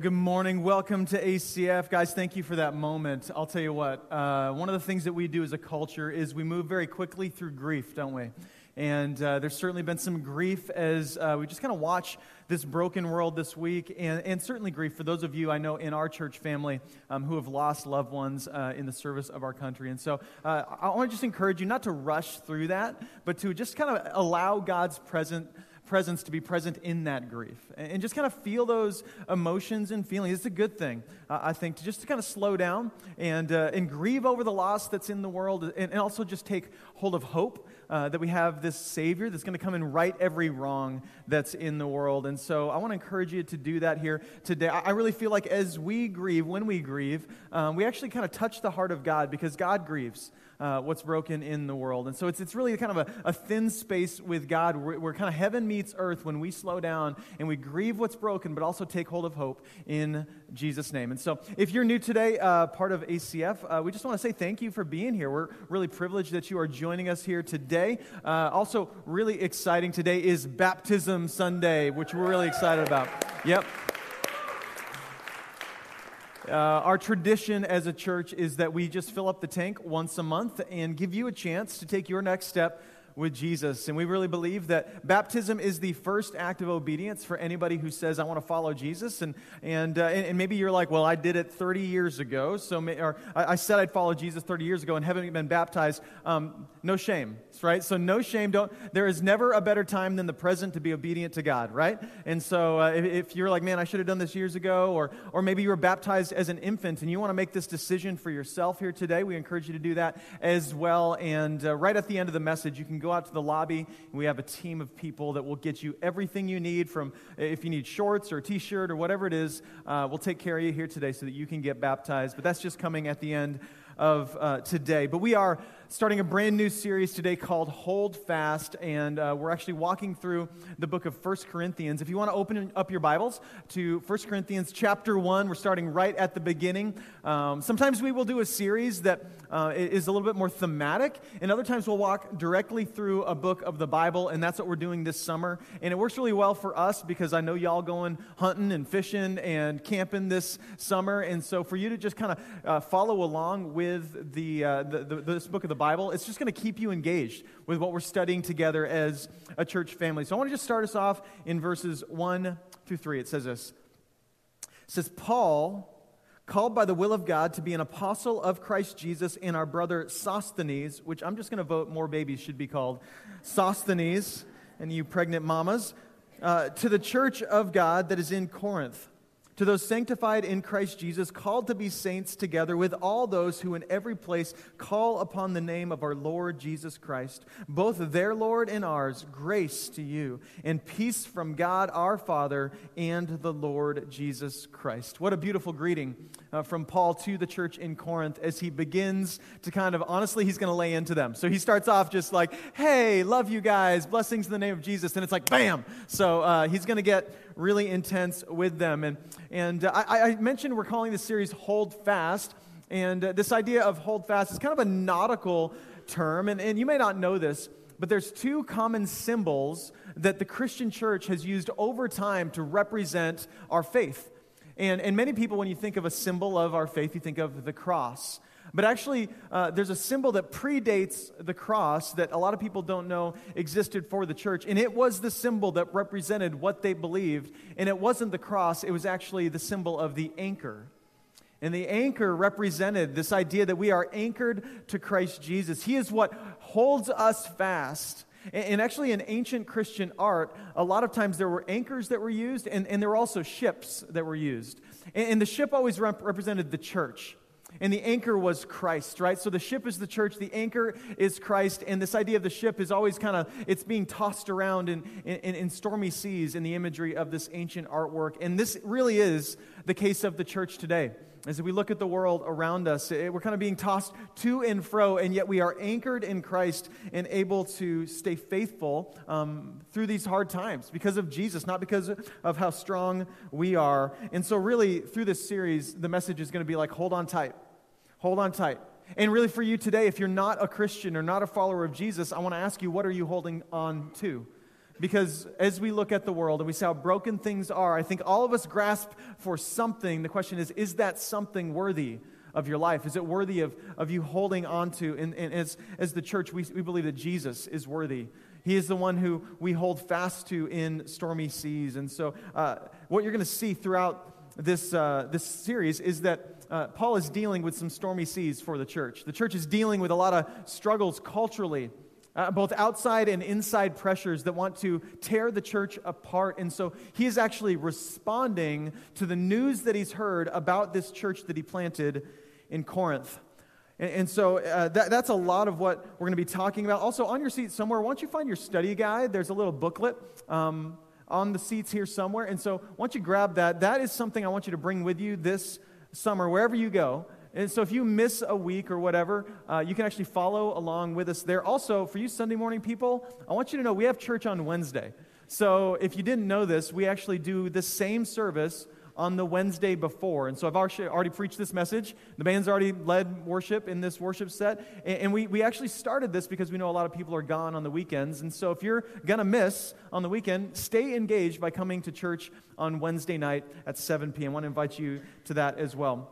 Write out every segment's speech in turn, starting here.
Well, good morning. Welcome to ACF. Guys, thank you for that moment. I'll tell you what, uh, one of the things that we do as a culture is we move very quickly through grief, don't we? And uh, there's certainly been some grief as uh, we just kind of watch this broken world this week, and, and, certainly grief for those of you I know in our church family um, who have lost loved ones uh, in the service of our country. And so uh, I want to just encourage you not to rush through that, but to just kind of allow God's presence presence to be present in that grief and just kind of feel those emotions and feelings. It's a good thing, uh, I think, to just to kind of slow down and, uh, and grieve over the loss that's in the world and, and also just take hold of hope uh, that we have this Savior that's going to come and right every wrong that's in the world. And so I want to encourage you to do that here today. I really feel like as we grieve, when we grieve, um, we actually kind of touch the heart of God because God grieves uh, what's broken in the world. And so it's, it's really kind of a, a thin space with God where, where kind of heaven meets earth when we slow down and we grieve what's broken, but also take hold of hope in Jesus' name. And so if you're new today, uh, part of ACF, uh, we just want to say thank you for being here. We're really privileged that you are joining us here today. Uh, also, really exciting today is Baptism Sunday, which we're really excited about. Yep. Uh, our tradition as a church is that we just fill up the tank once a month and give you a chance to take your next step with Jesus. And we really believe that baptism is the first act of obedience for anybody who says, I want to follow Jesus. And, and, uh, and, and, maybe you're like, well, I did it 30 years ago. So, may, or I, I, said I'd follow Jesus 30 years ago and haven't been baptized. Um, no shame, right? So, no shame. Don't, there is never a better time than the present to be obedient to God, right? And so, uh, if, if, you're like, man, I should have done this years ago, or, or maybe you were baptized as an infant and you want to make this decision for yourself here today, we encourage you to do that as well. And uh, right at the end of the message, you can go out to the lobby. We have a team of people that will get you everything you need from if you need shorts or a t shirt or whatever it is, uh, we'll take care of you here today so that you can get baptized. But that's just coming at the end of uh, today. But we are starting a brand new series today called Hold Fast, and uh, we're actually walking through the book of First Corinthians. If you want to open up your Bibles to First Corinthians chapter 1, we're starting right at the beginning. Um, sometimes we will do a series that uh, is a little bit more thematic, and other times we'll walk directly through a book of the Bible, and that's what we're doing this summer. And it works really well for us because I know y'all going hunting and fishing and camping this summer, and so for you to just kind of uh, follow along with the, uh, the, the, this book of the Bible, it's just going to keep you engaged with what we're studying together as a church family. So I want to just start us off in verses 1 through 3. It says this It says, Paul, called by the will of God to be an apostle of Christ Jesus, and our brother Sosthenes, which I'm just going to vote more babies should be called Sosthenes, and you pregnant mamas, uh, to the church of God that is in Corinth to those sanctified in Christ Jesus, called to be saints together with all those who in every place call upon the name of our Lord Jesus Christ, both their Lord and ours, grace to you, and peace from God our Father and the Lord Jesus Christ. What a beautiful greeting uh, from Paul to the church in Corinth as he begins to kind of, honestly, he's going to lay into them. So he starts off just like, hey, love you guys, blessings in the name of Jesus, and it's like, bam! So uh, he's going to get really intense with them. And, and uh, I, I, mentioned we're calling this series Hold Fast. And uh, this idea of hold fast is kind of a nautical term. And, and you may not know this, but there's two common symbols that the Christian church has used over time to represent our faith. And, and many people, when you think of a symbol of our faith, you think of the cross. But actually, uh, there's a symbol that predates the cross that a lot of people don't know existed for the church. And it was the symbol that represented what they believed. And it wasn't the cross, it was actually the symbol of the anchor. And the anchor represented this idea that we are anchored to Christ Jesus. He is what holds us fast. And actually, in ancient Christian art, a lot of times there were anchors that were used, and, and there were also ships that were used. And, and the ship always rep- represented the church. And the anchor was Christ, right? So the ship is the church, the anchor is Christ, and this idea of the ship is always kind of, it's being tossed around in, in, in, stormy seas in the imagery of this ancient artwork. And this really is the case of the church today. As we look at the world around us, it, we're kind of being tossed to and fro, and yet we are anchored in Christ and able to stay faithful um, through these hard times because of Jesus, not because of how strong we are. And so, really, through this series, the message is going to be like, hold on tight. Hold on tight. And really, for you today, if you're not a Christian or not a follower of Jesus, I want to ask you, what are you holding on to? Because as we look at the world and we see how broken things are, I think all of us grasp for something. The question is, is that something worthy of your life? Is it worthy of, of you holding on to? And, and as, as the church, we, we believe that Jesus is worthy. He is the one who we hold fast to in stormy seas. And so, uh, what you're going to see throughout this, uh, this series is that uh, Paul is dealing with some stormy seas for the church. The church is dealing with a lot of struggles culturally uh, both outside and inside pressures that want to tear the church apart. And so he is actually responding to the news that he's heard about this church that he planted in Corinth. And, and so uh, that, that's a lot of what we're going to be talking about. Also, on your seat somewhere, once you find your study guide, there's a little booklet. Um, on the seats here somewhere. And so, once you grab that, that is something I want you to bring with you this summer, wherever you go. And so if you miss a week or whatever, uh, you can actually follow along with us there. Also, for you Sunday morning people, I want you to know we have church on Wednesday. So if you didn't know this, we actually do the same service on the Wednesday before. And so I've already preached this message. The band's already led worship in this worship set. And we, we actually started this because we know a lot of people are gone on the weekends. And so if you're going to miss on the weekend, stay engaged by coming to church on Wednesday night at 7 p.m. I want to invite you to that as well.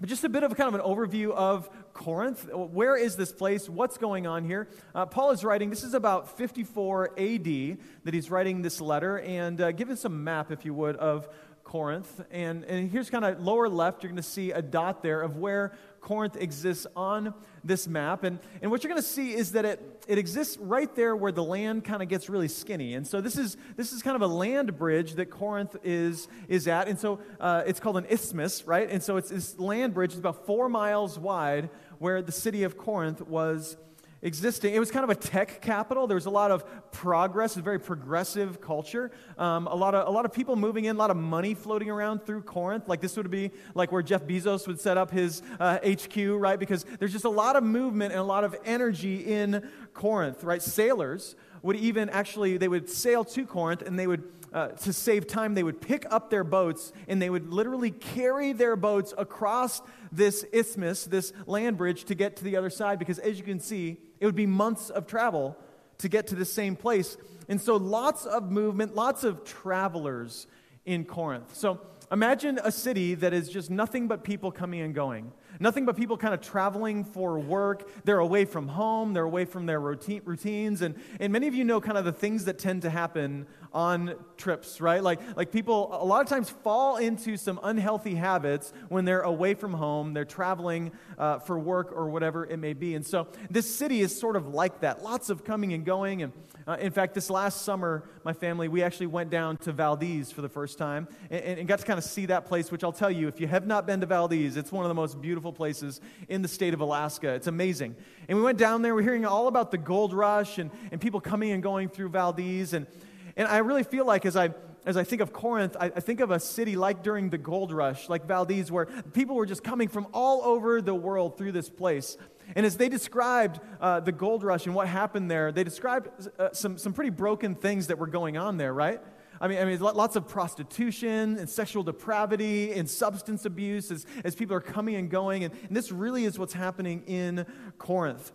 But just a bit of kind of an overview of Corinth. Where is this place? What's going on here? Uh, Paul is writing, this is about 54 AD that he's writing this letter. And uh, give us a map, if you would, of Corinth. And, and here's kind of lower left, you're going to see a dot there of where Corinth exists on this map. And, and what you're going to see is that it, it exists right there where the land kind of gets really skinny. And so this is, this is kind of a land bridge that Corinth is, is at. And so uh, it's called an isthmus, right? And so it's this land bridge is about four miles wide where the city of Corinth was existing. It was kind of a tech capital. There was a lot of progress, a very progressive culture. Um, a, lot of, a lot of people moving in, a lot of money floating around through Corinth. Like this would be like where Jeff Bezos would set up his uh, HQ, right? Because there's just a lot of movement and a lot of energy in Corinth, right? Sailors would even actually, they would sail to Corinth and they would uh, to save time, they would pick up their boats and they would literally carry their boats across this isthmus, this land bridge, to get to the other side. Because as you can see, it would be months of travel to get to the same place. And so, lots of movement, lots of travelers in Corinth. So, imagine a city that is just nothing but people coming and going. Nothing but people kind of traveling for work. They're away from home, they're away from their routine, routines. And, and many of you know kind of the things that tend to happen on trips, right? Like, like people a lot of times fall into some unhealthy habits when they're away from home, they're traveling uh, for work or whatever it may be. And so this city is sort of like that lots of coming and going. And uh, in fact, this last summer, my family, we actually went down to Valdez for the first time and, and got to kind of see that place, which I'll tell you, if you have not been to Valdez, it's one of the most beautiful places in the state of Alaska. It's amazing. And we went down there, we're hearing all about the gold rush and, and people coming and going through Valdez. And, and I really feel like as I as I think of Corinth, I, I, think of a city like during the gold rush, like Valdez, where people were just coming from all over the world through this place. And as they described uh, the gold rush and what happened there, they described uh, some, some pretty broken things that were going on there, right? I mean, I mean, lots of prostitution and sexual depravity and substance abuse as, as people are coming and going. And, and this really is what's happening in Corinth.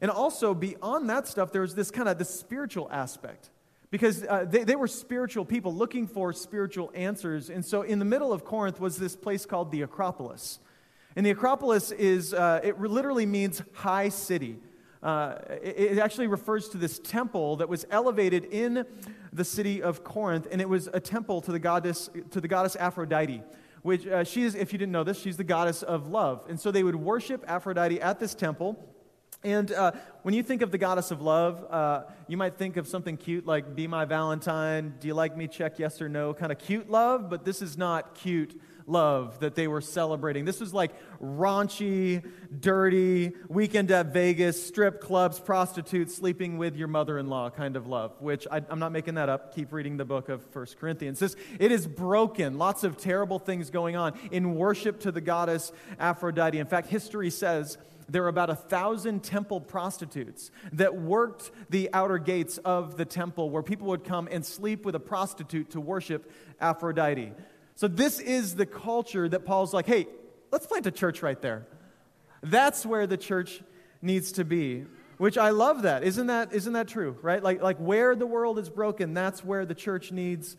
And also, beyond that stuff, there was this kind of the spiritual aspect because uh, they, they were spiritual people looking for spiritual answers. And so, in the middle of Corinth was this place called the Acropolis. And the Acropolis is, uh, it literally means high city. Uh, it, it, actually refers to this temple that was elevated in the city of Corinth, and it was a temple to the goddess, to the goddess Aphrodite. Which uh, she is, if you didn't know this, she's the goddess of love. And so they would worship Aphrodite at this temple. And uh, when you think of the goddess of love, uh, you might think of something cute like Be My Valentine, Do You Like Me? Check Yes or No, kind of cute love, but this is not cute love that they were celebrating. This was like raunchy, dirty, weekend at Vegas, strip clubs, prostitutes, sleeping with your mother in law kind of love, which I, am not making that up. Keep reading the book of First Corinthians. This, it is broken. Lots of terrible things going on in worship to the goddess Aphrodite. In fact, history says there were about a thousand temple prostitutes that worked the outer gates of the temple where people would come and sleep with a prostitute to worship Aphrodite. So, this is the culture that Paul's like, hey, let's plant a church right there. That's where the church needs to be. Which I love that. Isn't that, isn't that true, right? Like, like where the world is broken, that's where the church needs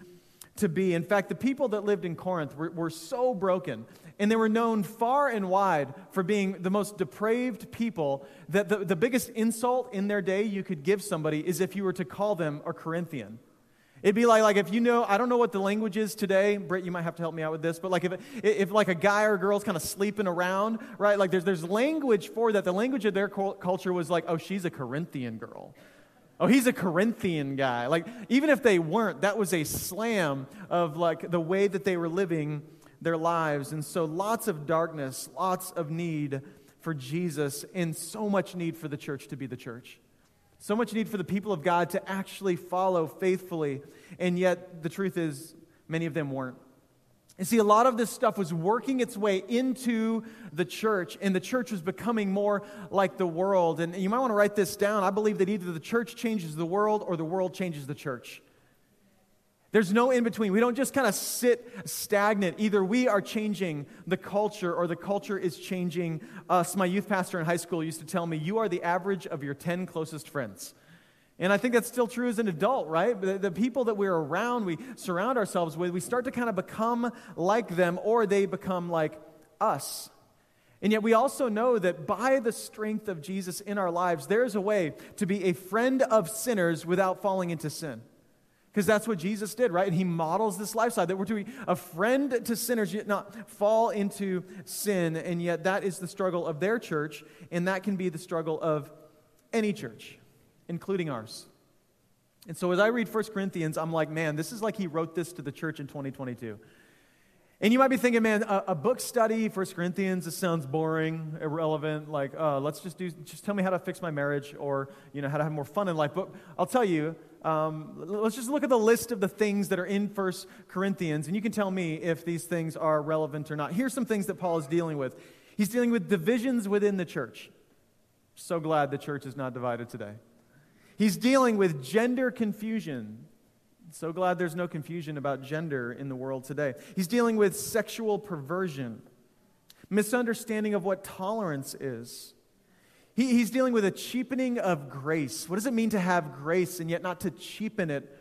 to be. In fact, the people that lived in Corinth were, were so broken, and they were known far and wide for being the most depraved people that the, the biggest insult in their day you could give somebody is if you were to call them a Corinthian. It'd be like, like if you know, I don't know what the language is today. Britt, you might have to help me out with this. But like if, if like a guy or a girl's kind of sleeping around, right? Like there's, there's language for that. The language of their culture was like, oh, she's a Corinthian girl. Oh, he's a Corinthian guy. Like even if they weren't, that was a slam of like the way that they were living their lives. And so lots of darkness, lots of need for Jesus, and so much need for the church to be the church. So much need for the people of God to actually follow faithfully, and yet the truth is, many of them weren't. And see, a lot of this stuff was working its way into the church, and the church was becoming more like the world. And you might want to write this down. I believe that either the church changes the world or the world changes the church. There's no in between. We don't just kind of sit stagnant. Either we are changing the culture or the culture is changing us. My youth pastor in high school used to tell me, You are the average of your 10 closest friends. And I think that's still true as an adult, right? The, the, people that we're around, we surround ourselves with, we start to kind of become like them or they become like us. And yet we also know that by the strength of Jesus in our lives, there's a way to be a friend of sinners without falling into sin. Because that's what Jesus did, right? And he models this lifestyle that we're to be a friend to sinners, yet not fall into sin. And yet that is the struggle of their church, and that can be the struggle of any church, including ours. And so as I read 1 Corinthians, I'm like, man, this is like he wrote this to the church in 2022. And you might be thinking, man, a, a book study, 1 Corinthians, this sounds boring, irrelevant. Like, uh, let's just do, just tell me how to fix my marriage or, you know, how to have more fun in life. But I'll tell you, um, let's just look at the list of the things that are in First Corinthians, and you can tell me if these things are relevant or not. Here's some things that Paul is dealing with. He's dealing with divisions within the church. So glad the church is not divided today. He's dealing with gender confusion. So glad there's no confusion about gender in the world today. He's dealing with sexual perversion, misunderstanding of what tolerance is he, he's dealing with a cheapening of grace. What does it mean to have grace and yet not to cheapen it?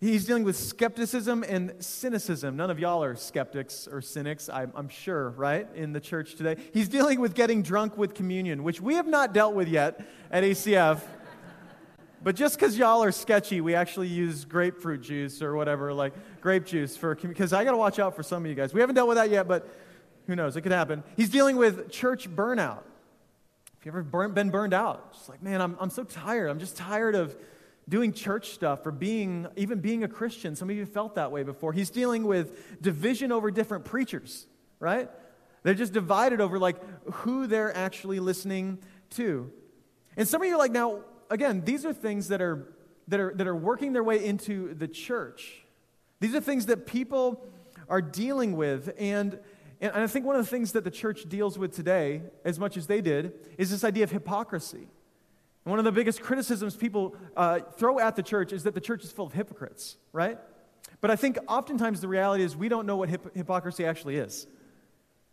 He's dealing with skepticism and cynicism. None of y'all are skeptics or cynics, I'm, I'm, sure, right, in the church today. He's dealing with getting drunk with communion, which we have not dealt with yet at ACF. but just because y'all are sketchy, we actually use grapefruit juice or whatever, like grape juice for, because I got to watch out for some of you guys. We haven't dealt with that yet, but who knows? It could happen. He's dealing with church burnout. You ever burn, been burned out? Just like, man, I'm, I'm so tired. I'm just tired of doing church stuff or being even being a Christian. Some of you felt that way before. He's dealing with division over different preachers, right? They're just divided over like who they're actually listening to. And some of you are like, now, again, these are things that are that are that are working their way into the church. These are things that people are dealing with. And and I think one of the things that the church deals with today, as much as they did, is this idea of hypocrisy. And one of the biggest criticisms people uh, throw at the church is that the church is full of hypocrites, right? But I think oftentimes the reality is we don't know what hip- hypocrisy actually is.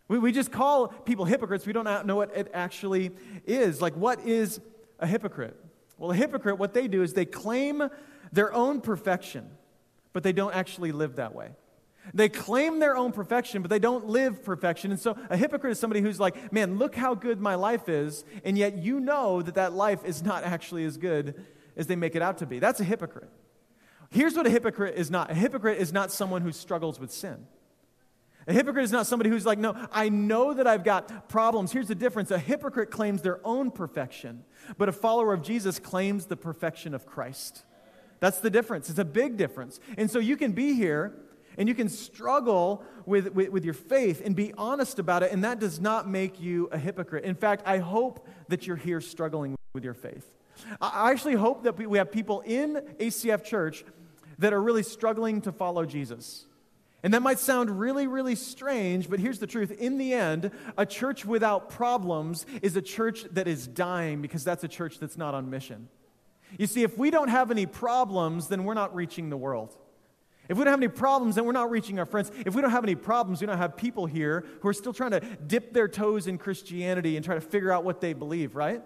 We, we just call people hypocrites, we don't know what it actually is. Like, what is a hypocrite? Well, a hypocrite, what they do is they claim their own perfection, but they don't actually live that way. They claim their own perfection, but they don't live perfection. And so a hypocrite is somebody who's like, man, look how good my life is, and yet you know that that life is not actually as good as they make it out to be. That's a hypocrite. Here's what a hypocrite is not a hypocrite is not someone who struggles with sin. A hypocrite is not somebody who's like, no, I know that I've got problems. Here's the difference a hypocrite claims their own perfection, but a follower of Jesus claims the perfection of Christ. That's the difference. It's a big difference. And so you can be here and you can struggle with, with, with, your faith and be honest about it, and that does not make you a hypocrite. In fact, I hope that you're here struggling with your faith. I actually hope that we have people in ACF Church that are really struggling to follow Jesus. And that might sound really, really strange, but here's the truth. In the end, a church without problems is a church that is dying because that's a church that's not on mission. You see, if we don't have any problems, then we're not reaching the world. If we don't have any problems, then we're not reaching our friends. If we don't have any problems, we don't have people here who are still trying to dip their toes in Christianity and try to figure out what they believe, right?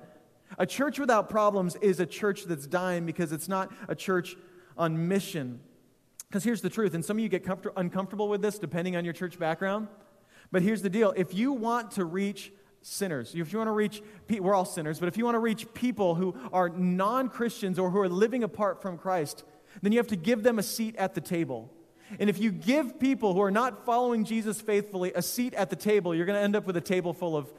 A church without problems is a church that's dying because it's not a church on mission. Because here's the truth, and some of you get comfort- uncomfortable with this depending on your church background. But here's the deal if you want to reach sinners, if you want to reach, we're all sinners, but if you want to reach people who are non Christians or who are living apart from Christ, then you have to give them a seat at the table. And if you give people who are not following Jesus faithfully a seat at the table, you're going to end up with a table full of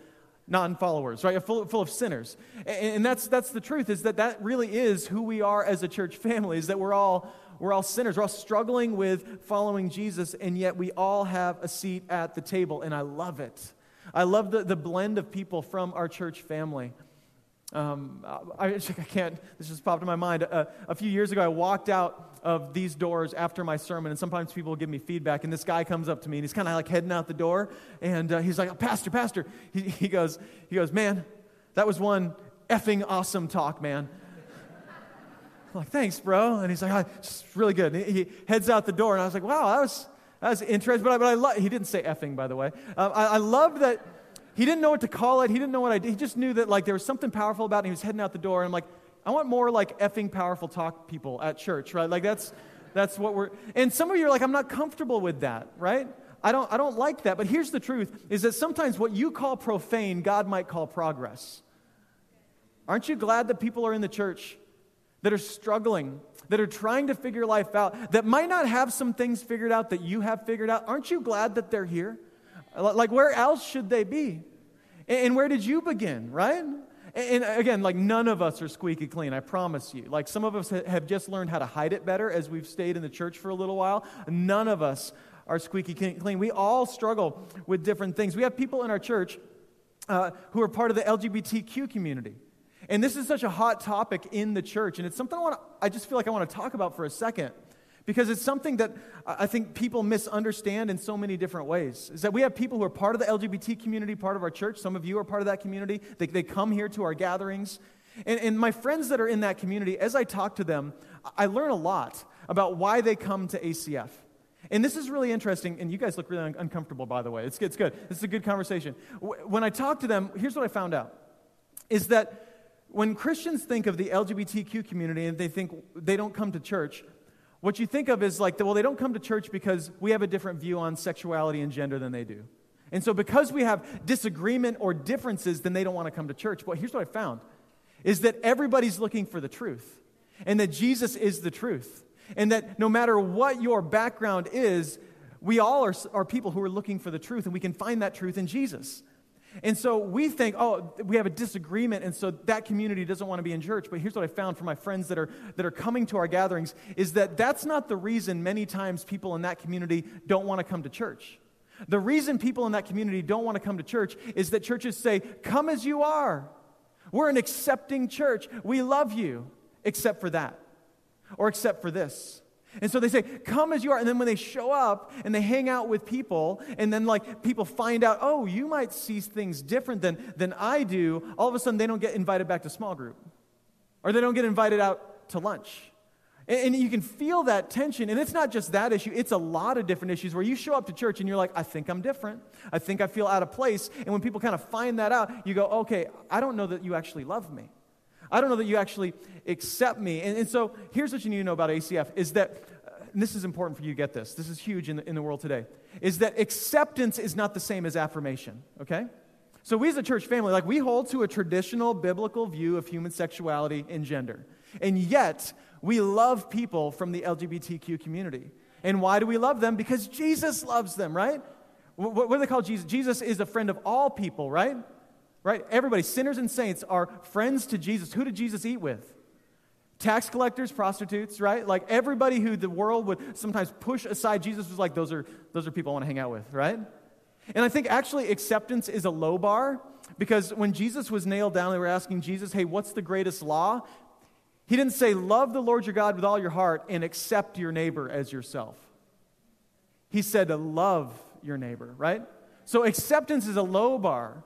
non-followers right? Full, full of sinners. And, that's that's the truth is that that really is who we are as a church family is that we're all we're all sinners. We're all struggling with following jesus and yet we all have a seat at the table and i love it. I love the, the blend of people from our church family um, I, I, can't, this just popped in my mind. Uh, a few years ago, I walked out of these doors after my sermon, and sometimes people give me feedback, and this guy comes up to me, and he's kind of like heading out the door, and uh, he's like, oh, Pastor, Pastor. He, he, goes, he goes, man, that was one effing awesome talk, man. I'm like, thanks, bro. And he's like, oh, it's really good. And he, heads out the door, and I was like, wow, that was, that was interesting. But I, but I lo- he didn't say effing, by the way. Um, I, I love that he didn't know what to call it. He didn't know what I did. He just knew that like there was something powerful about it. he was heading out the door. And I'm like, I want more like effing powerful talk people at church, right? Like that's that's what we're and some of you are like, I'm not comfortable with that, right? I don't I don't like that. But here's the truth is that sometimes what you call profane, God might call progress. Aren't you glad that people are in the church that are struggling, that are trying to figure life out, that might not have some things figured out that you have figured out? Aren't you glad that they're here? Like, where else should they be? And where did you begin, right? And again, like none of us are squeaky clean, I promise you. Like some of us have just learned how to hide it better as we've stayed in the church for a little while. None of us are squeaky clean. We all struggle with different things. We have people in our church uh, who are part of the LGBTQ community. And this is such a hot topic in the church. And it's something I, want to, I just feel like I want to talk about for a second because it's something that I think people misunderstand in so many different ways. Is that we have people who are part of the LGBT community, part of our church. Some of you are part of that community. They, they come here to our gatherings. And, and my friends that are in that community, as I talk to them, I learn a lot about why they come to ACF. And this is really interesting, and you guys look really un- uncomfortable, by the way. It's, it's good. This is a good conversation. When I talk to them, here's what I found out is that when Christians think of the LGBTQ community and they think they don't come to church, what you think of is like, well, they don't come to church because we have a different view on sexuality and gender than they do. And so, because we have disagreement or differences, then they don't want to come to church. But here's what I found is that everybody's looking for the truth, and that Jesus is the truth, and that no matter what your background is, we all are, are people who are looking for the truth, and we can find that truth in Jesus. And so we think, oh, we have a disagreement, and so that community doesn't want to be in church. But here's what I found from my friends that are, that are coming to our gatherings is that that's not the reason many times people in that community don't want to come to church. The reason people in that community don't want to come to church is that churches say, come as you are. We're an accepting church. We love you, except for that, or except for this. And so they say, come as you are. And then when they show up and they hang out with people, and then like people find out, oh, you might see things different than, than I do, all of a sudden they don't get invited back to small group. Or they don't get invited out to lunch. And, and you can feel that tension. And it's not just that issue, it's a lot of different issues where you show up to church and you're like, I think I'm different. I think I feel out of place. And when people kind of find that out, you go, okay, I don't know that you actually love me. I don't know that you actually accept me. And, and so here's what you need to know about ACF is that, uh, and this is important for you to get this, this is huge in the, in the world today, is that acceptance is not the same as affirmation, okay? So we as a church family, like we hold to a traditional biblical view of human sexuality and gender. And yet, we love people from the LGBTQ community. And why do we love them? Because Jesus loves them, right? What, what do they call Jesus? Jesus is a friend of all people, right? Right? Everybody, sinners and saints, are friends to Jesus. Who did Jesus eat with? Tax collectors, prostitutes, right? Like everybody who the world would sometimes push aside, Jesus was like, those are, those are people I want to hang out with, right? And I think actually acceptance is a low bar because when Jesus was nailed down, they were asking Jesus, hey, what's the greatest law? He didn't say, love the Lord your God with all your heart and accept your neighbor as yourself. He said love your neighbor, right? So acceptance is a low bar.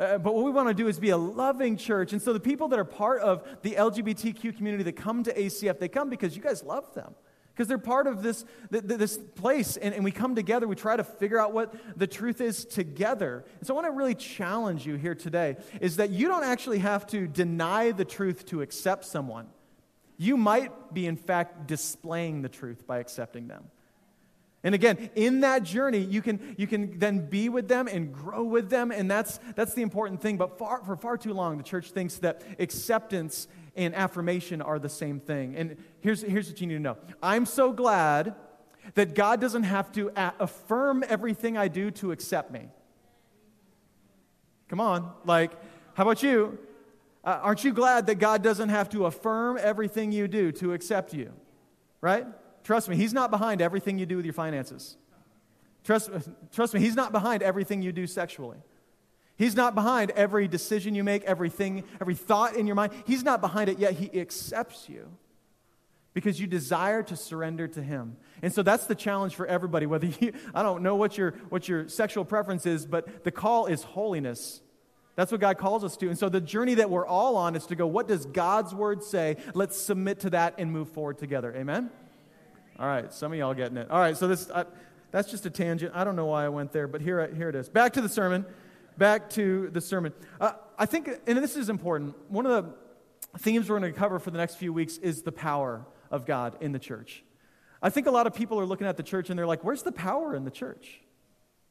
Uh, but what we want to do is be a loving church. And so the people that are part of the LGBTQ community that come to ACF, they come because you guys love them. Because they're part of this, this place, and, and we come together, we try to figure out what the truth is together. And so I want to really challenge you here today is that you don't actually have to deny the truth to accept someone. You might be, in fact, displaying the truth by accepting them. And again, in that journey, you can, you can then be with them and grow with them, and that's, that's the important thing. But far, for far too long, the church thinks that acceptance and affirmation are the same thing. And here's, here's what you need to know I'm so glad that God doesn't have to affirm everything I do to accept me. Come on. Like, how about you? Uh, aren't you glad that God doesn't have to affirm everything you do to accept you? Right? Trust me, He's not behind everything you do with your finances. Trust, trust me, He's not behind everything you do sexually. He's not behind every decision you make, everything, every thought in your mind. He's not behind it, yet He accepts you because you desire to surrender to Him. And so that's the challenge for everybody. Whether you, I don't know what your, what your sexual preference is, but the call is holiness. That's what God calls us to. And so the journey that we're all on is to go, what does God's word say? Let's submit to that and move forward together. Amen? All right, some of y'all getting it. All right, so this uh, that's just a tangent. I don't know why I went there, but here, here it is. Back to the sermon. Back to the sermon. Uh, I think, and this is important, one of the themes we're going to cover for the next few weeks is the power of God in the church. I think a lot of people are looking at the church and they're like, where's the power in the church?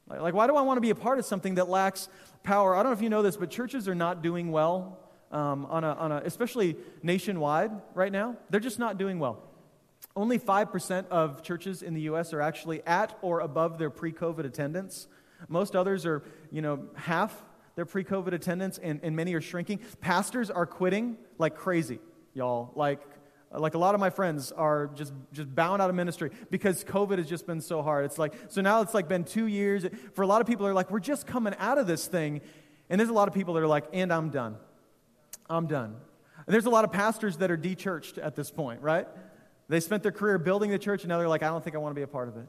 Like, like why do I want to be a part of something that lacks power? I don't know if you know this, but churches are not doing well, um, on a, on a, especially nationwide right now. They're just not doing well. Only 5% of churches in the U.S. are actually at or above their pre COVID attendance. Most others are, you know, half their pre COVID attendance, and, and many are shrinking. Pastors are quitting like crazy, y'all. Like, like a lot of my friends are just, just bound out of ministry because COVID has just been so hard. It's like, so now it's like been two years. For a lot of people, are like, we're just coming out of this thing. And there's a lot of people that are like, and I'm done. I'm done. And there's a lot of pastors that are de-churched at this point, right? They spent their career building the church, and now they're like, I don't think I want to be a part of it.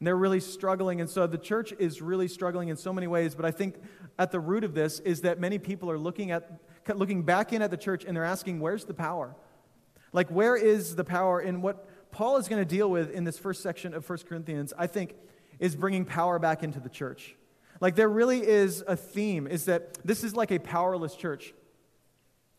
And they're really struggling. And so the church is really struggling in so many ways. But I think at the root of this is that many people are looking, at, looking back in at the church and they're asking, where's the power? Like, where is the power? And what Paul is going to deal with in this first section of 1 Corinthians, I think, is bringing power back into the church. Like, there really is a theme, is that this is like a powerless church.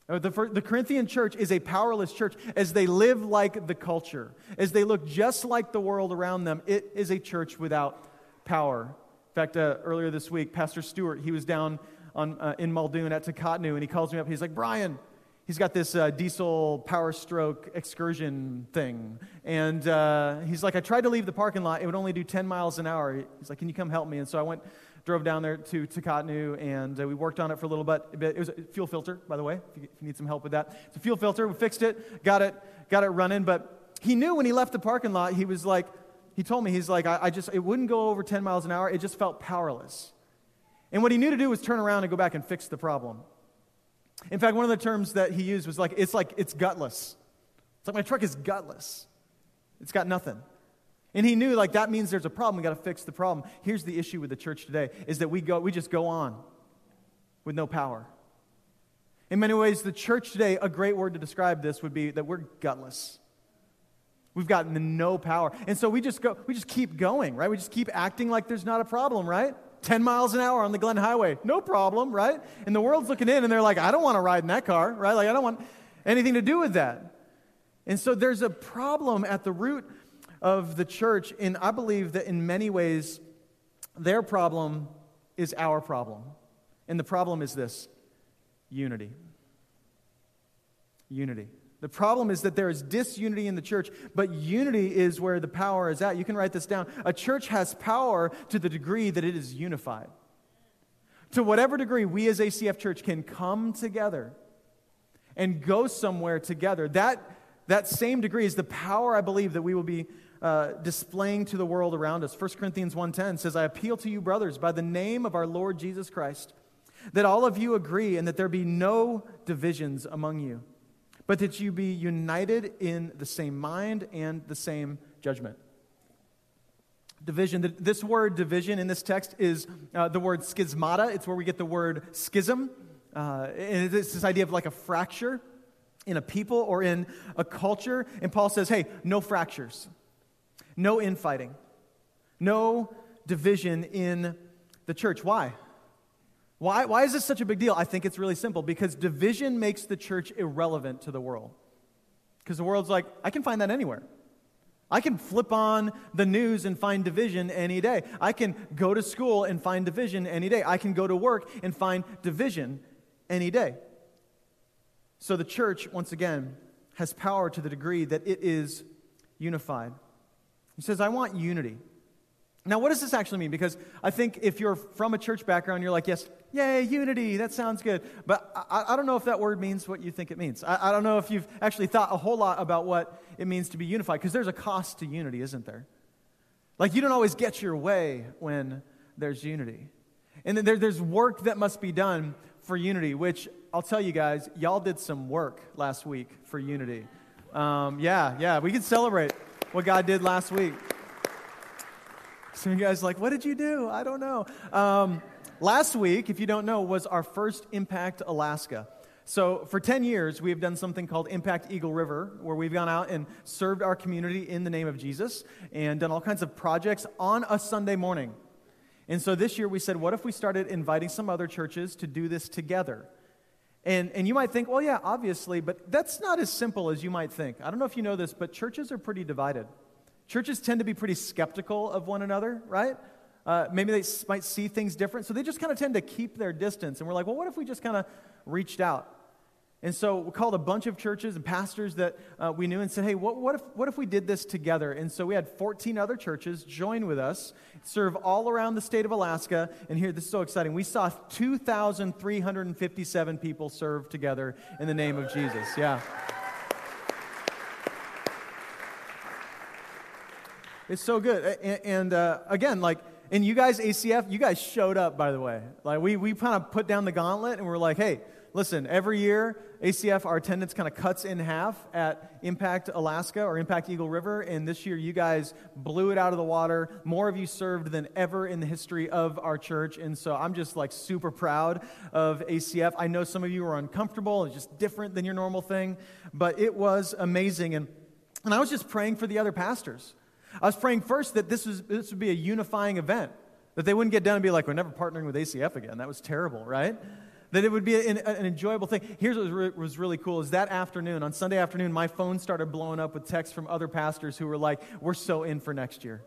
Uh, the, the Corinthian church is a powerless church as they live like the culture, as they look just like the world around them. It is a church without power. In fact, uh, earlier this week, Pastor Stewart, he was down on, uh, in Muldoon at Tikahtnu, and he calls me up. He's like, Brian, he's got this uh, diesel power stroke excursion thing. And uh, he's like, I tried to leave the parking lot. It would only do 10 miles an hour. He's like, Can you come help me? And so I went drove down there to Tikahtnu, and uh, we worked on it for a little bit. It was a fuel filter, by the way, if you, if you need some help with that. It's a fuel filter. We fixed it, got it, got it running. But he knew when he left the parking lot, he was like, he told me, he's like, I, I just, it wouldn't go over 10 miles an hour. It just felt powerless. And what he knew to do was turn around and go back and fix the problem. In fact, one of the terms that he used was like, it's like, it's gutless. It's like my truck is gutless. It's got nothing. And he knew like that means there's a problem. We got to fix the problem. Here's the issue with the church today is that we go we just go on with no power. In many ways, the church today, a great word to describe this would be that we're gutless. We've got no power. And so we just go, we just keep going, right? We just keep acting like there's not a problem, right? 10 miles an hour on the Glenn Highway, no problem, right? And the world's looking in and they're like, I don't want to ride in that car, right? Like, I don't want anything to do with that. And so there's a problem at the root of the church, and I believe that in many ways, their problem is our problem. And the problem is this unity. Unity. The problem is that there is disunity in the church, but unity is where the power is at. You can write this down. A church has power to the degree that it is unified. To whatever degree we as ACF Church can come together and go somewhere together, that, that same degree is the power, I believe, that we will be uh, displaying to the world around us. 1 Corinthians 1.10 says, I appeal to you, brothers, by the name of our Lord Jesus Christ, that all of you agree and that there be no divisions among you but that you be united in the same mind and the same judgment. Division. This word division in this text is uh, the word schismata. It's where we get the word schism. Uh, and it's this idea of like a fracture in a people or in a culture. And Paul says, hey, no fractures, no infighting, no division in the church. Why? Why, why is this such a big deal? I think it's really simple because division makes the church irrelevant to the world. Because the world's like, I can find that anywhere. I can flip on the news and find division any day. I can go to school and find division any day. I can go to work and find division any day. So the church, once again, has power to the degree that it is unified. He says, I want unity. Now, what does this actually mean? Because I think if you're from a church background, you're like, yes, yay, unity, that sounds good. But I, I don't know if that word means what you think it means. I, I don't know if you've actually thought a whole lot about what it means to be unified, because there's a cost to unity, isn't there? Like, you don't always get your way when there's unity. And then there, there's work that must be done for unity, which I'll tell you guys, y'all did some work last week for unity. Um, yeah, yeah, we can celebrate what God did last week. Some of you guys like, what did you do? I don't know. Um, last week, if you don't know, was our first Impact Alaska. So, for 10 years, we have done something called Impact Eagle River, where we've gone out and served our community in the name of Jesus and done all kinds of projects on a Sunday morning. And so this year we said, what if we started inviting some other churches to do this together? And, and you might think, well, yeah, obviously, but that's not as simple as you might think. I don't know if you know this, but churches are pretty divided. Churches tend to be pretty skeptical of one another, right? Uh, maybe they might see things different, so they just kind of tend to keep their distance. And we're like, well, what if we just kind of reached out? And so we called a bunch of churches and pastors that uh, we knew and said, hey, what, what, if, what if we did this together? And so we had 14 other churches join with us, serve all around the state of Alaska. And here, this is so exciting. We saw 2,357 people serve together in the name of Jesus. Yeah. It's so good. And, and uh, again, like, and you guys, ACF, you guys showed up, by the way. Like, we, we kind of put down the gauntlet and we're like, hey, listen, every year, ACF, our attendance kind of cuts in half at Impact Alaska or Impact Eagle River. And this year, you guys blew it out of the water. More of you served than ever in the history of our church. And so I'm just like super proud of ACF. I know some of you are uncomfortable, it's just different than your normal thing, but it was amazing. And, and I was just praying for the other pastors. I was praying first that this, was, this would be a unifying event, that they wouldn't get down and be like, we're never partnering with ACF again. That was terrible, right? That it would be an, an enjoyable thing. Here's what was, re- was really cool is that afternoon, on Sunday afternoon, my phone started blowing up with texts from other pastors who were like, we're so in for next year.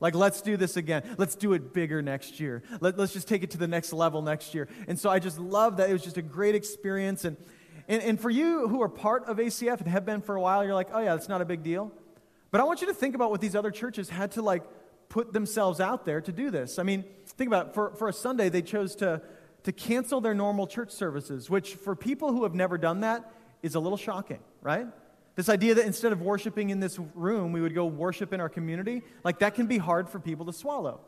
Like, let's do this again. Let's do it bigger next year. Let, us just take it to the next level next year. And so I just love that. It was just a great experience. And, and, and for you who are part of ACF and have been for a while, you're like, oh, yeah, it's not a big deal. But I want you to think about what these other churches had to like put themselves out there to do this. I mean, think about it. For, for a Sunday, they chose to, to cancel their normal church services, which for people who have never done that is a little shocking, right? This idea that instead of worshiping in this room, we would go worship in our community, like that can be hard for people to swallow.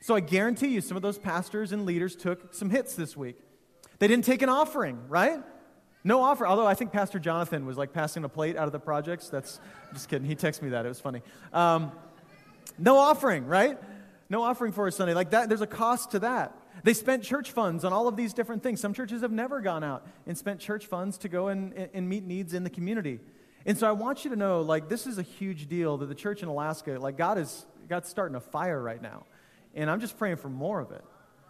So I guarantee you, some of those pastors and leaders took some hits this week. They didn't take an offering, right? No offer, although I think Pastor Jonathan was like passing a plate out of the projects. That's just kidding. He texted me that. It was funny. Um, no offering, right? No offering for a Sunday. Like that, there's a cost to that. They spent church funds on all of these different things. Some churches have never gone out and spent church funds to go and, and meet needs in the community. And so I want you to know, like, this is a huge deal that the church in Alaska, like, God is God's starting a fire right now. And I'm just praying for more of it.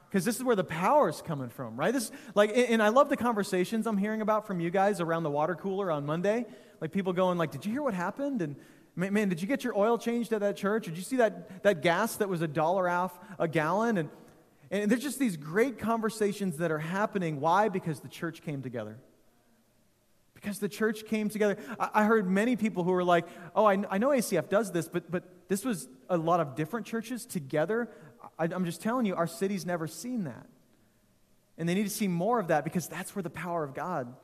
because this is where the power is coming from, right? This, like, and I love the conversations I'm hearing about from you guys around the water cooler on Monday. Like people going, like, "Did you hear what happened?" And man, man did you get your oil changed at that church? Did you see that that gas that was a dollar off a gallon? And and there's just these great conversations that are happening. Why? Because the church came together. Because the church came together. I, I heard many people who were like, "Oh, I, I know ACF does this, but but this was a lot of different churches together I, I'm just telling you, our city's never seen that. And they need to see more of that because that's where the power of God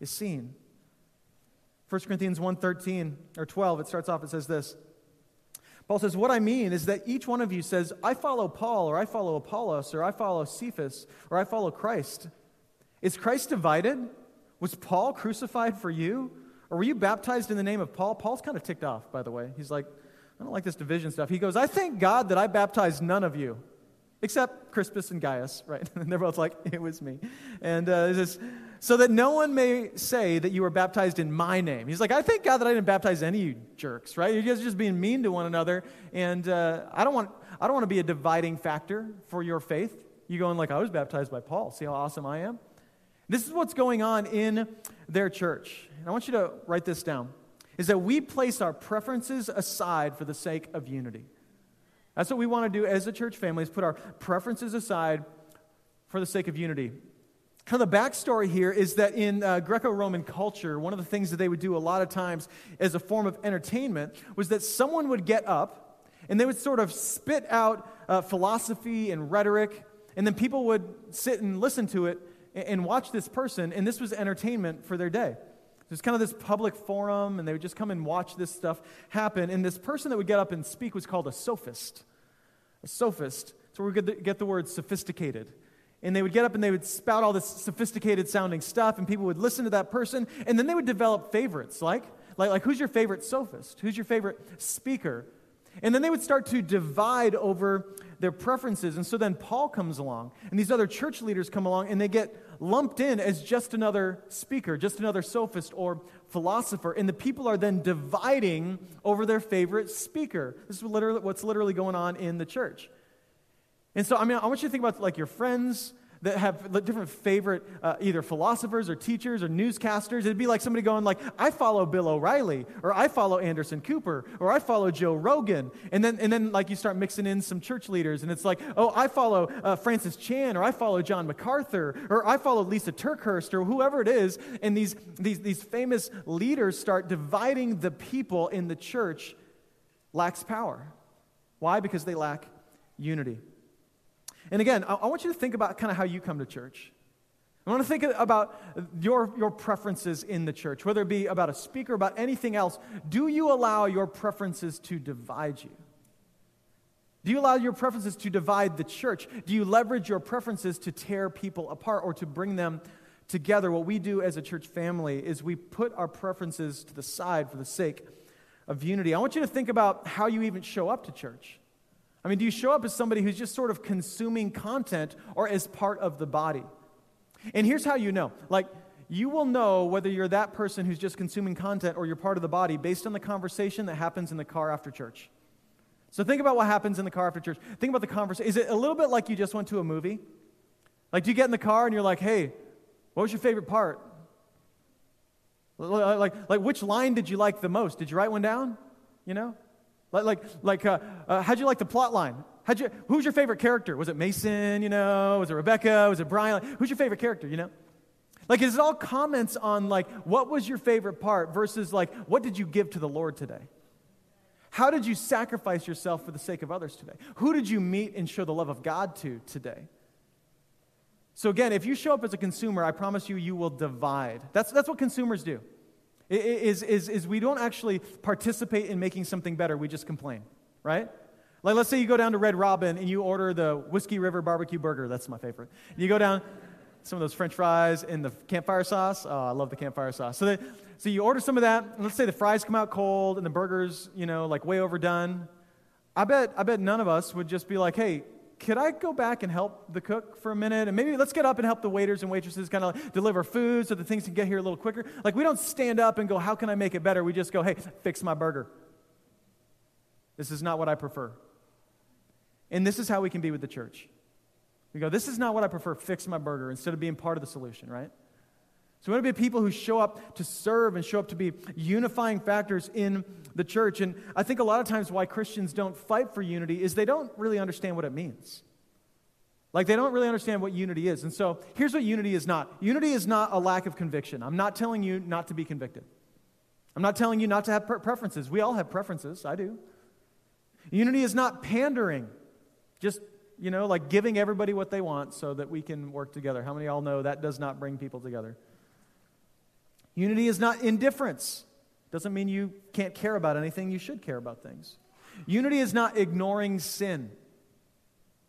is seen. 1 Corinthians 1:13 or 12 it starts off it says this. Paul says, What I mean is that each one of you says, I follow Paul, or I follow Apollos, or I follow Cephas, or I follow Christ. Is Christ divided? Was Paul crucified for you? Or were you baptized in the name of Paul? Paul's kind of ticked off, by the way. He's like, I don't like this division stuff. He goes, I thank God that I baptized none of you, except Crispus and Gaius, right? And they're both like, it was me. And uh, this, so that no one may say that you were baptized in my name. He's like, I thank God that I didn't baptize any of you jerks, right? You guys are just being mean to one another. And uh, I don't want, I don't want to be a dividing factor for your faith. You going like, I was baptized by Paul. See how awesome I am? This is what's going on in their church. And I want you to write this down is that we place our preferences aside for the sake of unity. That's what we want to do as a church family is put our preferences aside for the sake of unity. Kind of the backstory here is that in uh, Greco Roman culture, one of the things that they would do a lot of times as a form of entertainment was that someone would get up and they would sort of spit out uh, philosophy and rhetoric, and then people would sit and listen to it and, and watch this person, and this was entertainment for their day. There's kind of this public forum, and they would just come and watch this stuff happen. And this person that would get up and speak was called a sophist. A sophist. So we get get the word sophisticated. And they would get up and they would spout all this sophisticated sounding stuff, and people would listen to that person, and then they would develop favorites, like, like, like who's your favorite sophist? Who's your favorite speaker? And then they would start to divide over their preferences. And so then Paul comes along, and these other church leaders come along, and they get lumped in as just another speaker, just another sophist or philosopher. And the people are then dividing over their favorite speaker. This is literally, what's literally going on in the church. And so, I mean, I want you to think about like your friends, that have different favorite uh, either philosophers or teachers or newscasters. It'd be like somebody going like, I follow Bill O'Reilly, or I follow Anderson Cooper, or I follow Joe Rogan. And then, and then like you start mixing in some church leaders, and it's like, oh, I follow uh, Francis Chan, or I follow John MacArthur, or I follow Lisa TerKeurst, or whoever it is. And these, these, these famous leaders start dividing the people in the church lacks power. Why? Because they lack unity. And again, I, I want you to think about kind of how you come to church. I want to think about your, your preferences in the church, whether it be about a speaker, about anything else. Do you allow your preferences to divide you? Do you allow your preferences to divide the church? Do you leverage your preferences to tear people apart or to bring them together? What we do as a church family is we put our preferences to the side for the sake of unity. I want you to think about how you even show up to church. I mean, do you show up as somebody who's just sort of consuming content or as part of the body? And here's how you know. Like, you will know whether you're that person who's just consuming content or you're part of the body based on the conversation that happens in the car after church. So think about what happens in the car after church. Think about the conversation. Is it a little bit like you just went to a movie? Like, do you get in the car and you're like, hey, what was your favorite part? Like, like, which line did you like the most? Did you write one down? You know? Like, like, like uh, uh, how'd you like the plot line? How'd you, who's your favorite character? Was it Mason, you know? Was it Rebecca? Was it Brian? Like, who's your favorite character, you know? Like, is it all comments on, like, what was your favorite part versus, like, what did you give to the Lord today? How did you sacrifice yourself for the sake of others today? Who did you meet and show the love of God to today? So, again, if you show up as a consumer, I promise you, you will divide. That's, that's what consumers do is, is, is we don't actually participate in making something better, we just complain, right? Like, let's say you go down to Red Robin and you order the Whiskey River barbecue burger. That's my favorite. You go down some of those french fries and the campfire sauce. Oh, I love the campfire sauce. So, so you order some of that. let's say the fries come out cold and the burger's, you know, like way overdone. I bet, I bet none of us would just be like, hey, could I go back and help the cook for a minute? And maybe let's get up and help the waiters and waitresses kind of deliver food so the things can get here a little quicker. Like, we don't stand up and go, How can I make it better? We just go, Hey, fix my burger. This is not what I prefer. And this is how we can be with the church. We go, this is not what I prefer, fix my burger instead of being part of the solution, right? So we want to be people who show up to serve and show up to be unifying factors in the church. And I think a lot of times why Christians don't fight for unity is they don't really understand what it means. Like they don't really understand what unity is. And so here's what unity is not unity is not a lack of conviction. I'm not telling you not to be convicted. I'm not telling you not to have preferences. We all have preferences. I do. Unity is not pandering, just, you know, like giving everybody what they want so that we can work together. How many of y'all know that does not bring people together? Unity is not indifference. Doesn't mean you can't care about anything, you should care about things. Unity is not ignoring sin.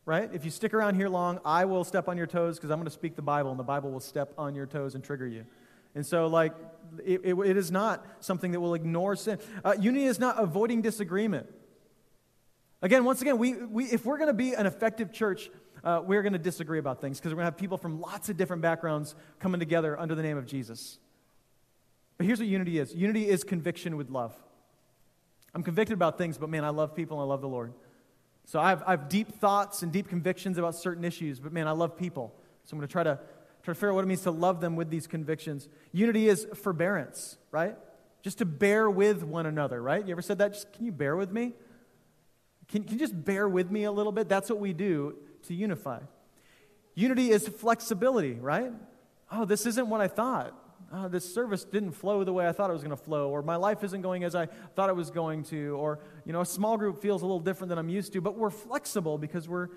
Right? If you stick around here long, I will step on your toes because I'm going to speak the Bible, and the Bible will step on your toes and trigger you. And so, like, it, it, it is not something that will ignore sin. Uh, unity is not avoiding disagreement. Again, once again, we, we, if we're going to be an effective church, uh, we're going to disagree about things because we're going to have people from lots of different backgrounds coming together under the name of Jesus. But here's what unity is unity is conviction with love. I'm convicted about things, but man, I love people and I love the Lord. So I have, I have deep thoughts and deep convictions about certain issues, but man, I love people. So I'm going to try to try to figure out what it means to love them with these convictions. Unity is forbearance, right? Just to bear with one another, right? You ever said that? Just can you bear with me? Can, can you just bear with me a little bit? That's what we do to unify. Unity is flexibility, right? Oh, this isn't what I thought. Oh, this service didn't flow the way I thought it was going to flow, or my life isn't going as I thought it was going to, or, you know, a small group feels a little different than I'm used to, but we're flexible because we're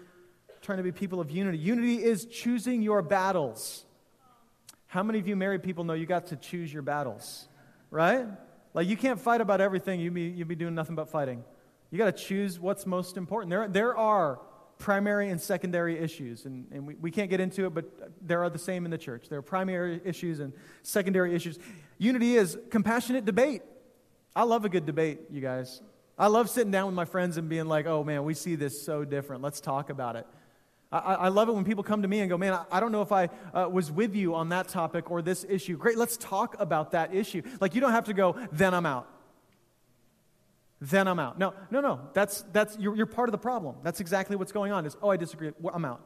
trying to be people of unity. Unity is choosing your battles. How many of you married people know you got to choose your battles, right? Like, you can't fight about everything, you'd be, you'd be doing nothing but fighting. You got to choose what's most important. There, there are primary and secondary issues, and, and we, we can't get into it, but there are the same in the church. There are primary issues and secondary issues. Unity is compassionate debate. I love a good debate, you guys. I love sitting down with my friends and being like, oh man, we see this so different. Let's talk about it. I, I love it when people come to me and go, man, I, I don't know if I uh, was with you on that topic or this issue. Great, let's talk about that issue. Like, you don't have to go, then I'm out then I'm out. No, no, no. That's, that's, you're, you're part of the problem. That's exactly what's going on is, oh, I disagree. I'm out.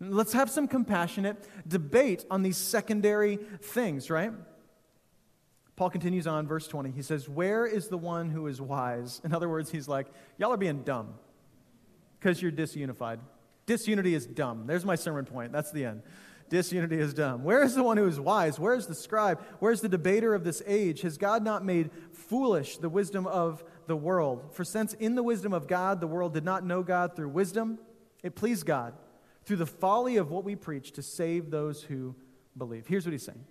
Let's have some compassionate debate on these secondary things, right? Paul continues on, verse 20. He says, Where is the one who is wise? In other words, he's like, Y'all are being dumb because you're disunified. Disunity is dumb. There's my sermon point. That's the end. Disunity is dumb. Where is the one who is wise? Where is the scribe? Where is the debater of this age? Has God not made foolish the wisdom of the world. For since in the wisdom of God, the world did not know God through wisdom, it pleased God through the folly of what we preach to save those who believe. Here's what he's saying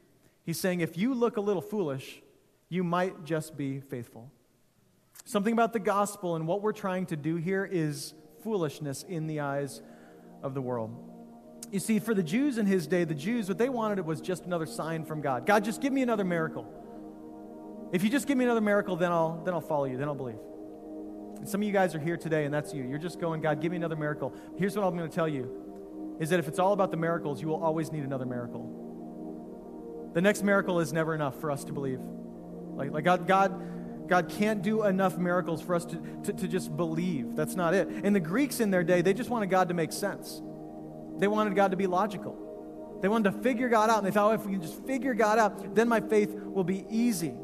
He's saying, if you look a little foolish, you might just be faithful. Something about the gospel and what we're trying to do here is foolishness in the eyes of the world. You see, for the Jews in his day, the Jews, what they wanted was just another sign from God. God, just give me another miracle. If you just give me another miracle, then I'll, then I'll follow you, then I'll believe. And some of you guys are here today, and that's you. You're just going, God, give me another miracle. Here's what I'm going to tell you is that if it's all about the miracles, you will always need another miracle. The next miracle is never enough for us to believe. Like, like God, God, God can't do enough miracles for us to, to, to just believe. That's not it. And the Greeks in their day, they just wanted God to make sense. They wanted God to be logical. They wanted to figure God out, and they thought, oh, if we can just figure God out, then my faith will be easy.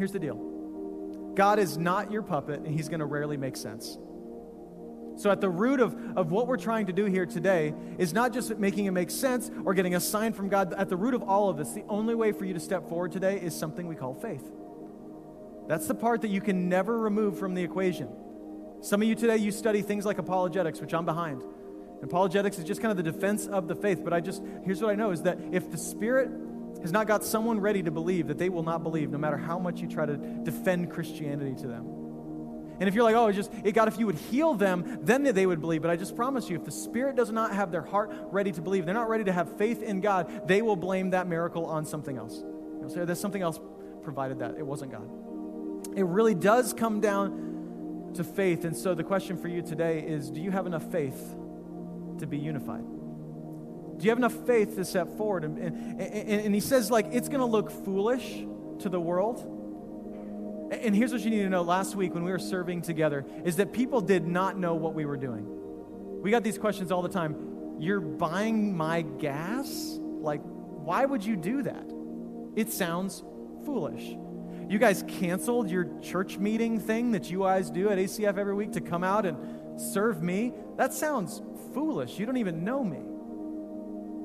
Here's the deal God is not your puppet, and He's going to rarely make sense. So, at the root of, of what we're trying to do here today is not just making it make sense or getting a sign from God. At the root of all of this, the only way for you to step forward today is something we call faith. That's the part that you can never remove from the equation. Some of you today, you study things like apologetics, which I'm behind. Apologetics is just kind of the defense of the faith. But I just, here's what I know is that if the Spirit has not got someone ready to believe, that they will not believe no matter how much you try to defend Christianity to them. And if you're like, oh, it just, it God, if you would heal them, then they would believe. But I just promise you, if the Spirit does not have their heart ready to believe, they're not ready to have faith in God, they will blame that miracle on something else. They'll say, there's something else provided that. It wasn't God. It really does come down to faith. And so the question for you today is do you have enough faith to be unified? Do you have enough faith to step forward? And, and, and he says, like, it's going to look foolish to the world. And here's what you need to know last week when we were serving together is that people did not know what we were doing. We got these questions all the time. You're buying my gas? Like, why would you do that? It sounds foolish. You guys canceled your church meeting thing that you guys do at ACF every week to come out and serve me? That sounds foolish. You don't even know me.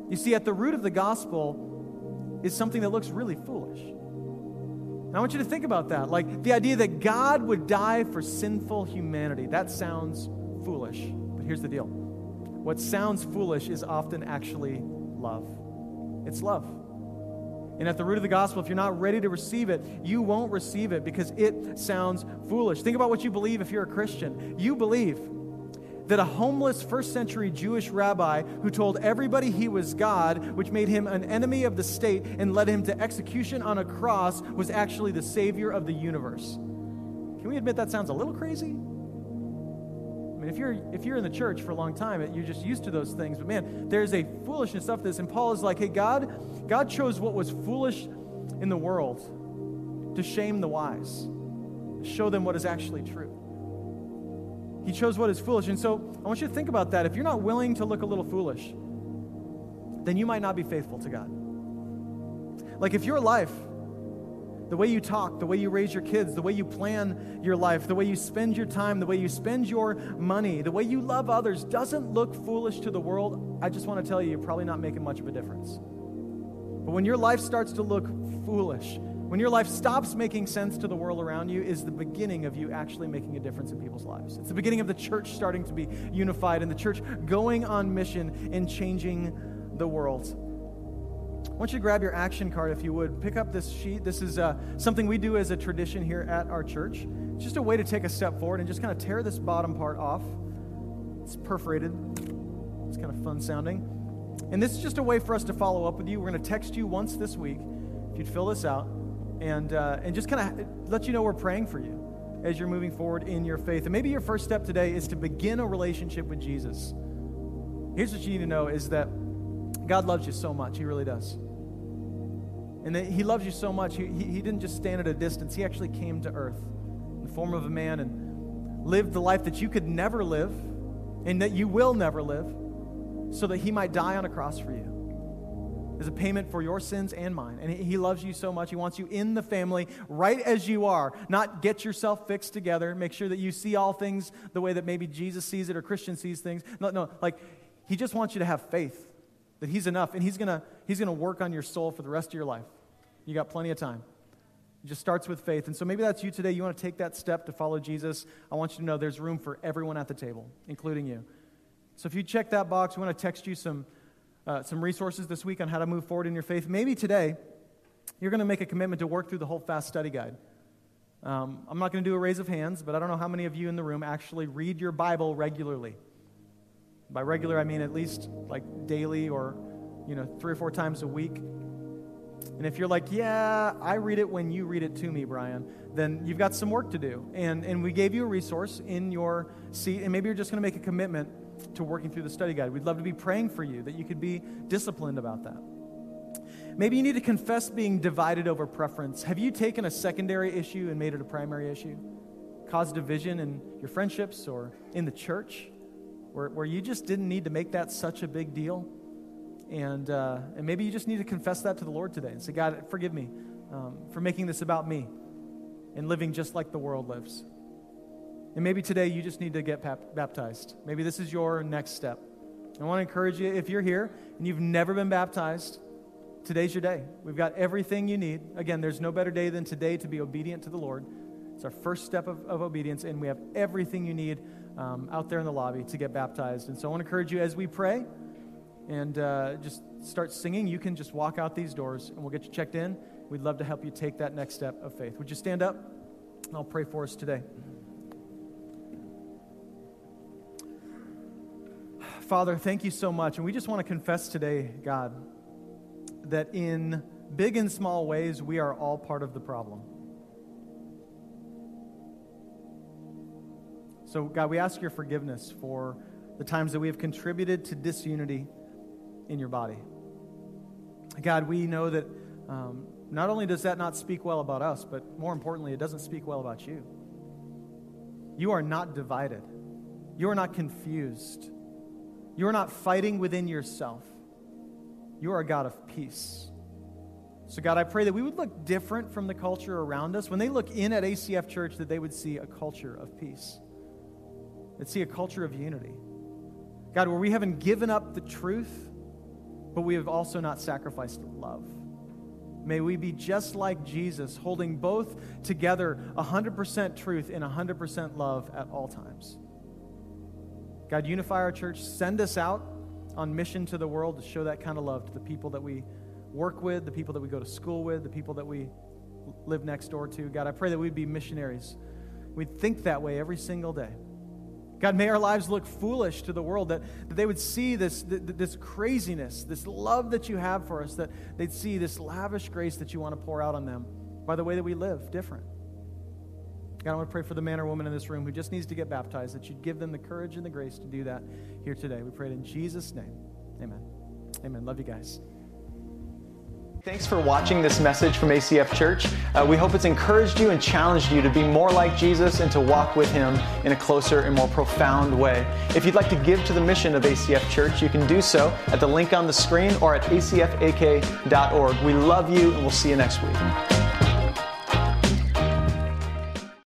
You see, at the root of the gospel is something that looks really foolish. And I want you to think about that. Like the idea that God would die for sinful humanity. That sounds foolish. But here's the deal what sounds foolish is often actually love. It's love. And at the root of the gospel, if you're not ready to receive it, you won't receive it because it sounds foolish. Think about what you believe if you're a Christian. You believe that a homeless first century Jewish rabbi who told everybody he was God, which made him an enemy of the state and led him to execution on a cross, was actually the savior of the universe. Can we admit that sounds a little crazy? I mean, if you're if you're in the church for a long time, you're just used to those things. But man, there's a foolishness of this, and Paul is like, "Hey, God, God chose what was foolish in the world to shame the wise, show them what is actually true." He chose what is foolish. And so I want you to think about that. If you're not willing to look a little foolish, then you might not be faithful to God. Like if your life, the way you talk, the way you raise your kids, the way you plan your life, the way you spend your time, the way you spend your money, the way you love others doesn't look foolish to the world, I just want to tell you, you're probably not making much of a difference. But when your life starts to look foolish, when your life stops making sense to the world around you, is the beginning of you actually making a difference in people's lives. It's the beginning of the church starting to be unified and the church going on mission and changing the world. I want you to grab your action card if you would. Pick up this sheet. This is uh, something we do as a tradition here at our church. It's just a way to take a step forward and just kind of tear this bottom part off. It's perforated, it's kind of fun sounding. And this is just a way for us to follow up with you. We're going to text you once this week. If you'd fill this out and, uh, and just kind of let you know we're praying for you as you're moving forward in your faith. And maybe your first step today is to begin a relationship with Jesus. Here's what you need to know is that God loves you so much. He really does. And that He loves you so much, he, he, he didn't just stand at a distance, He actually came to earth in the form of a man and lived the life that you could never live and that you will never live so that He might die on a cross for you as a payment for your sins and mine. And He loves you so much. He wants you in the family right as you are. Not get yourself fixed together. Make sure that you see all things the way that maybe Jesus sees it or Christian sees things. No, no. Like, He just wants you to have faith that He's enough and He's going he's going to work on your soul for the rest of your life. You got plenty of time. It just starts with faith. And so maybe that's you today. You want to take that step to follow Jesus. I want you to know there's room for everyone at the table, including you. So if you check that box, we want to text you some uh, some resources this week on how to move forward in your faith. Maybe today you're going to make a commitment to work through the whole fast study guide. Um, I'm not going to do a raise of hands, but I don't know how many of you in the room actually read your Bible regularly. By regular, I mean at least like daily or, you know, three or four times a week. And if you're like, yeah, I read it when you read it to me, Brian, then you've got some work to do. And, and we gave you a resource in your seat, and maybe you're just going to make a commitment to working through the study guide. We'd love to be praying for you that you could be disciplined about that. Maybe you need to confess being divided over preference. Have you taken a secondary issue and made it a primary issue? Caused division in your friendships or in the church where, where you just didn't need to make that such a big deal? And, uh, and maybe you just need to confess that to the Lord today and say, God, forgive me um, for making this about me and living just like the world lives. And maybe today you just need to get baptized. Maybe this is your next step. I want to encourage you if you're here and you've never been baptized, today's your day. We've got everything you need. Again, there's no better day than today to be obedient to the Lord. It's our first step of, of obedience, and we have everything you need um, out there in the lobby to get baptized. And so I want to encourage you as we pray and uh, just start singing, you can just walk out these doors and we'll get you checked in. We'd love to help you take that next step of faith. Would you stand up? I'll pray for us today. Father, thank you so much. And we just want to confess today, God, that in big and small ways, we are all part of the problem. So, God, we ask your forgiveness for the times that we have contributed to disunity in your body. God, we know that um, not only does that not speak well about us, but more importantly, it doesn't speak well about you. You are not divided, you are not confused. You are not fighting within yourself. You are a God of peace. So, God, I pray that we would look different from the culture around us. When they look in at ACF Church, that they would see a culture of peace, they'd see a culture of unity. God, where we haven't given up the truth, but we have also not sacrificed love. May we be just like Jesus, holding both together 100% truth and 100% love at all times. God, unify our church. Send us out on mission to the world to show that kind of love to the people that we work with, the people that we go to school with, the people that we live next door to. God, I pray that we'd be missionaries. We'd think that way every single day. God, may our lives look foolish to the world, that, that they would see this, this craziness, this love that you have for us, that they'd see this lavish grace that you want to pour out on them by the way that we live different. God, I want to pray for the man or woman in this room who just needs to get baptized, that you'd give them the courage and the grace to do that here today. We pray it in Jesus' name. Amen. Amen. Love you guys. Thanks for watching this message from ACF Church. Uh, we hope it's encouraged you and challenged you to be more like Jesus and to walk with Him in a closer and more profound way. If you'd like to give to the mission of ACF Church, you can do so at the link on the screen or at acfak.org. We love you and we'll see you next week.